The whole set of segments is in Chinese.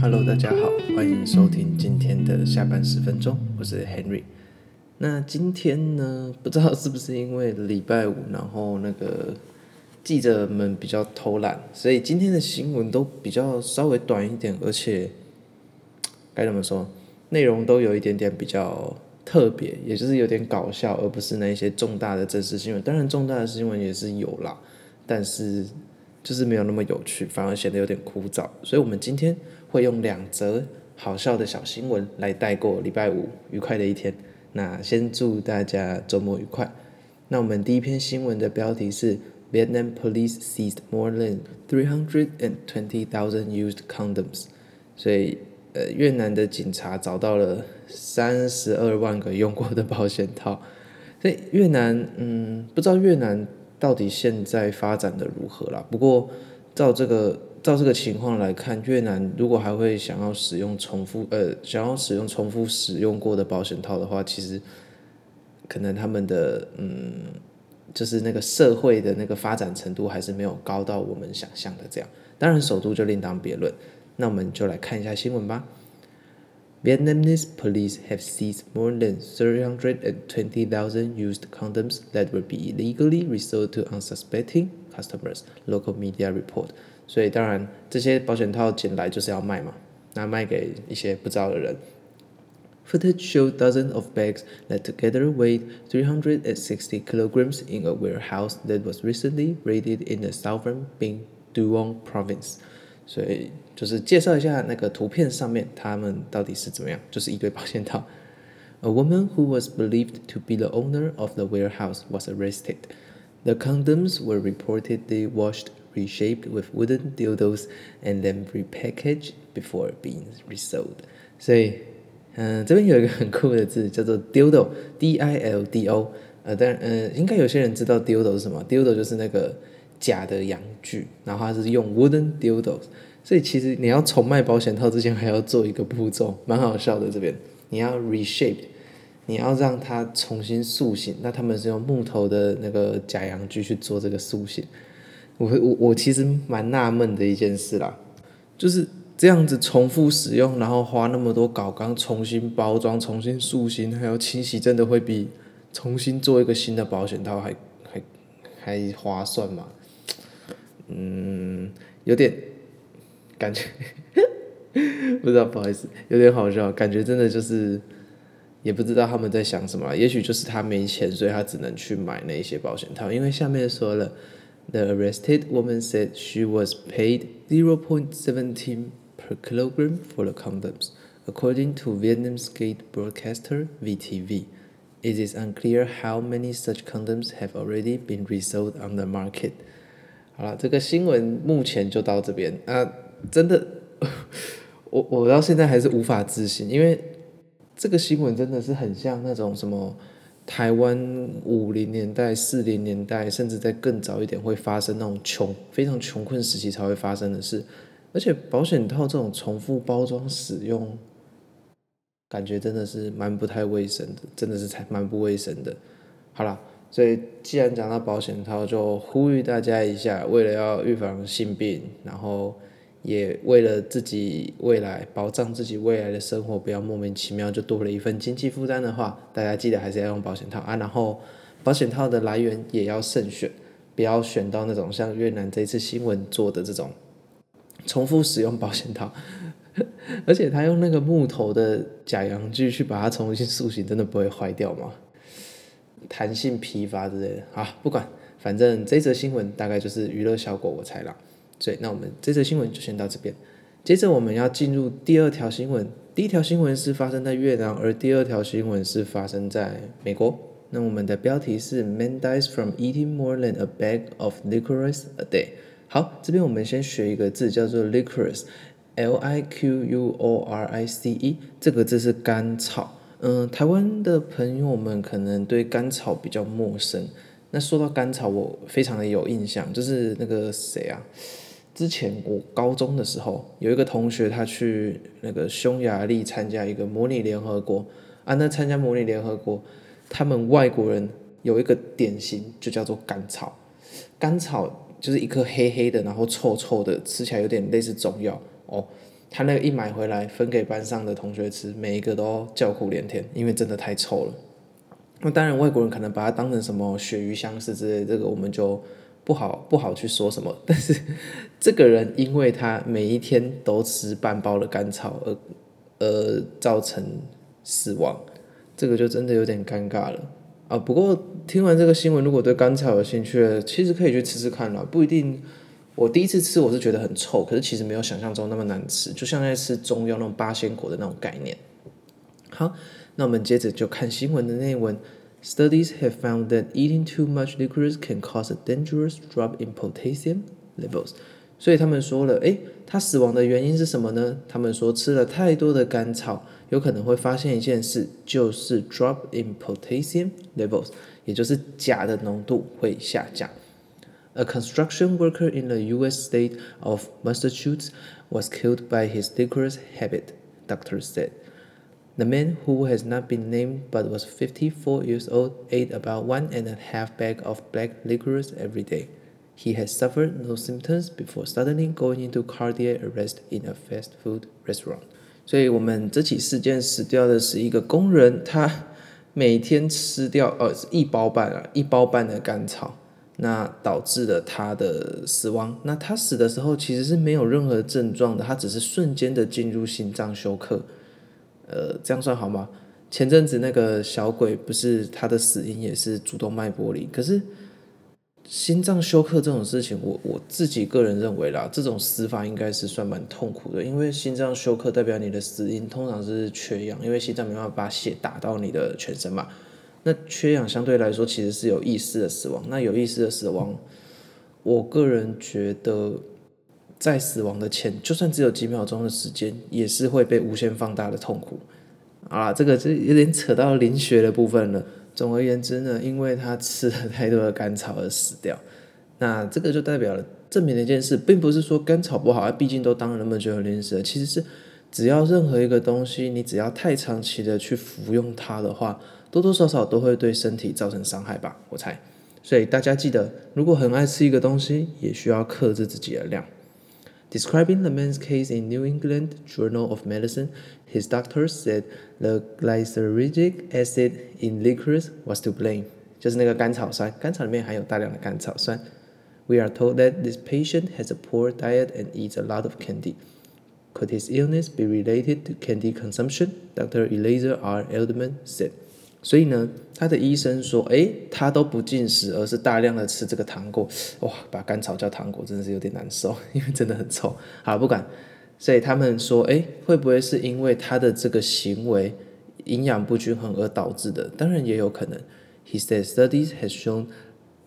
Hello，大家好，欢迎收听今天的下班十分钟，我是 Henry。那今天呢，不知道是不是因为礼拜五，然后那个记者们比较偷懒，所以今天的新闻都比较稍微短一点，而且该怎么说，内容都有一点点比较特别，也就是有点搞笑，而不是那一些重大的正式新闻。当然，重大的新闻也是有啦，但是就是没有那么有趣，反而显得有点枯燥。所以我们今天。会用两则好笑的小新闻来带过礼拜五愉快的一天。那先祝大家周末愉快。那我们第一篇新闻的标题是 Vietnam police seized more than three hundred and twenty thousand used condoms。所以，呃，越南的警察找到了三十二万个用过的保险套。所以越南，嗯，不知道越南到底现在发展的如何啦。不过照这个。照这个情况来看，越南如果还会想要使用重复呃，想要使用重复使用过的保险套的话，其实可能他们的嗯，就是那个社会的那个发展程度还是没有高到我们想象的这样。当然，首都就另当别论。那我们就来看一下新闻吧。Vietnamese police have seized more than three hundred and twenty thousand used condoms that would be illegally resold to unsuspecting customers. Local media report. 所以当然，这些保险套捡来就是要卖嘛，那卖给一些不知道的人。Footage showed dozens of bags that together weighed 360 kilograms in a warehouse that was recently raided in the southern Binh Duong province。 所以就是介绍一下那个图片上面他们到底是怎么样，就是一堆保险套。A woman who was believed to be the owner of the warehouse was arrested. The condoms were reportedly washed reshaped with wooden dildos and then repackaged before being resold。所以，嗯、呃，这边有一个很酷的字叫做 dildo，D I L D O。呃，当然，呃，应该有些人知道 dildo 是什么？dildo 就是那个 假的阳具，然后它是用 wooden dildos。所以其实你要重卖保险套之前还要做一个步骤，蛮好笑的。这边你要 reshape，你要让它重新塑形。那他们是用木头的那个假阳具去做这个塑形。我我我其实蛮纳闷的一件事啦，就是这样子重复使用，然后花那么多搞钢重新包装、重新塑形，还要清洗，真的会比重新做一个新的保险套还还还划算吗？嗯，有点感觉，不知道，不好意思，有点好笑，感觉真的就是也不知道他们在想什么，也许就是他没钱，所以他只能去买那些保险套，因为下面说了。The arrested woman said she was paid 0.17 per kilogram for the condoms, according to Vietnam's state broadcaster VTV. It is unclear how many such condoms have already been resold on the market. 好了，这个新闻目前就到这边啊，真的，我我到现在还是无法置信，因为这个新闻真的是很像那种什么。台湾五零年代、四零年代，甚至在更早一点，会发生那种穷、非常穷困时期才会发生的事。而且保险套这种重复包装使用，感觉真的是蛮不太卫生的，真的是才蛮不卫生的。好了，所以既然讲到保险套，就呼吁大家一下，为了要预防性病，然后。也为了自己未来保障自己未来的生活，不要莫名其妙就多了一份经济负担的话，大家记得还是要用保险套啊。然后保险套的来源也要慎选，不要选到那种像越南这次新闻做的这种重复使用保险套，而且他用那个木头的假阳具去把它重新塑形，真的不会坏掉吗？弹性疲乏之类的啊，不管，反正这则新闻大概就是娱乐效果，我猜啦。所以，那我们这则新闻就先到这边。接着，我们要进入第二条新闻。第一条新闻是发生在越南，而第二条新闻是发生在美国。那我们的标题是 “Man dies from eating more than a bag of licorice a day”。好，这边我们先学一个字，叫做 licorice，L-I-Q-U-O-R-I-C-E。这个字是甘草。嗯，台湾的朋友们可能对甘草比较陌生。那说到甘草，我非常的有印象，就是那个谁啊？之前我高中的时候，有一个同学他去那个匈牙利参加一个模拟联合国啊，那参加模拟联合国他们外国人有一个点心，就叫做甘草。甘草就是一颗黑黑的，然后臭臭的，吃起来有点类似中药哦。他那个一买回来分给班上的同学吃，每一个都叫苦连天，因为真的太臭了。那当然，外国人可能把它当成什么鳕鱼香丝之类，这个我们就不好不好去说什么。但是这个人，因为他每一天都吃半包的甘草而，而而造成死亡，这个就真的有点尴尬了啊。不过听完这个新闻，如果对甘草有兴趣，其实可以去吃吃看啦，不一定。我第一次吃，我是觉得很臭，可是其实没有想象中那么难吃，就像在吃中药那种八仙果的那种概念。好。那我们接着就看新闻的内文。Studies have found that eating too much licorice can cause a dangerous drop in potassium levels。所以他们说了，诶，他死亡的原因是什么呢？他们说吃了太多的甘草，有可能会发现一件事，就是 drop in potassium levels，也就是钾的浓度会下降。A construction worker in the U.S. state of Massachusetts was killed by his licorice habit, doctors said. The man, who has not been named but was 54 years old, ate about one and a half bag of black licorice every day. He had suffered no symptoms before suddenly going into cardiac arrest in a fast food restaurant. 所以，我们这起事件死掉的是一个工人，他每天吃掉呃一包半啊一包半的甘草， 那导致了他的死亡。那他死的时候其实是没有任何症状的，他只是瞬间的进入心脏休克。呃，这样算好吗？前阵子那个小鬼不是他的死因也是主动脉剥离，可是心脏休克这种事情，我我自己个人认为啦，这种死法应该是算蛮痛苦的，因为心脏休克代表你的死因通常是缺氧，因为心脏没办法把血打到你的全身嘛。那缺氧相对来说其实是有意识的死亡，那有意识的死亡，我个人觉得。在死亡的前，就算只有几秒钟的时间，也是会被无限放大的痛苦。啊，这个就有点扯到灵学的部分了。总而言之呢，因为他吃了太多的甘草而死掉。那这个就代表了证明了一件事，并不是说甘草不好，毕竟都当了那么久的零食。其实是只要任何一个东西，你只要太长期的去服用它的话，多多少少都会对身体造成伤害吧，我猜。所以大家记得，如果很爱吃一个东西，也需要克制自己的量。Describing the man's case in New England Journal of Medicine, his doctors said the glyceric acid in licorice was to blame. 就是那个甘草酸，甘草里面含有大量的甘草酸。We are told that this patient has a poor diet and eats a lot of candy. Could his illness be related to candy consumption? Doctor Elazer R. Edelman said. 所以呢，他的医生说，诶，他都不进食，而是大量的吃这个糖果。哇，把甘草叫糖果，真的是有点难受，因为真的很臭。好，不管。所以他们说，诶，会不会是因为他的这个行为营养不均衡而导致的？当然也有可能。He said studies has shown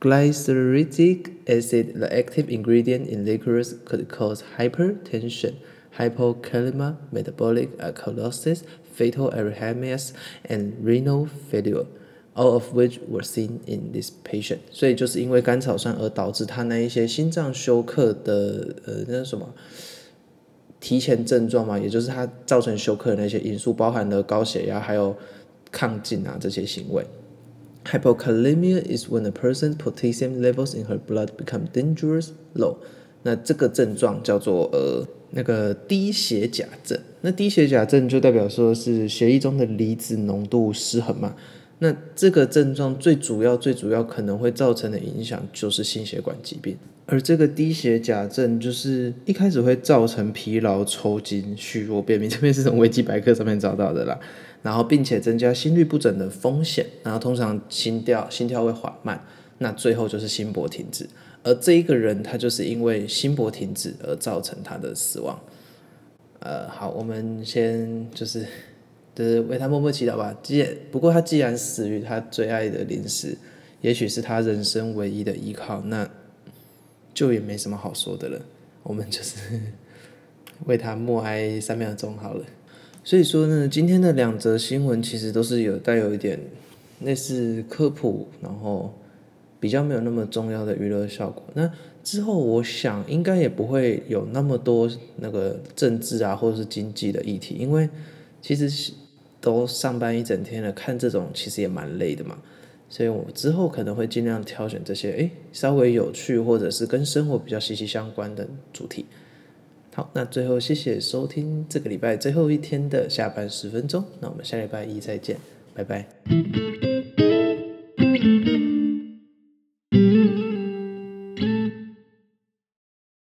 glyceric acid, the active ingredient in licorice, could cause hypertension, hypokalemia, metabolic acidosis fatal arrhythmias and renal failure, all of which were seen in this patient. 所以就是因为甘草酸而导致他那一些心脏休克的呃那什么提前症状嘛，也就是他造成休克的那些因素，包含了高血压还有亢进啊这些行为。Hypokalemia is when a person's potassium levels in her blood become dangerous low. 那这个症状叫做呃。那个低血钾症，那低血钾症就代表说是血液中的离子浓度失衡嘛。那这个症状最主要、最主要可能会造成的影响就是心血管疾病。而这个低血钾症就是一开始会造成疲劳、抽筋、虚弱、便秘，这边是从维基百科上面找到的啦。然后并且增加心律不整的风险，然后通常心跳心跳会缓慢，那最后就是心搏停止。而这一个人，他就是因为心搏停止而造成他的死亡。呃，好，我们先就是，就是为他默默祈祷吧。既不过他既然死于他最爱的零食，也许是他人生唯一的依靠，那就也没什么好说的了。我们就是 为他默哀三秒钟好了。所以说呢，今天的两则新闻其实都是有带有一点类似科普，然后。比较没有那么重要的娱乐效果。那之后，我想应该也不会有那么多那个政治啊，或者是经济的议题，因为其实都上班一整天了，看这种其实也蛮累的嘛。所以我之后可能会尽量挑选这些诶稍微有趣或者是跟生活比较息息相关的主题。好，那最后谢谢收听这个礼拜最后一天的下班十分钟，那我们下礼拜一再见，拜拜。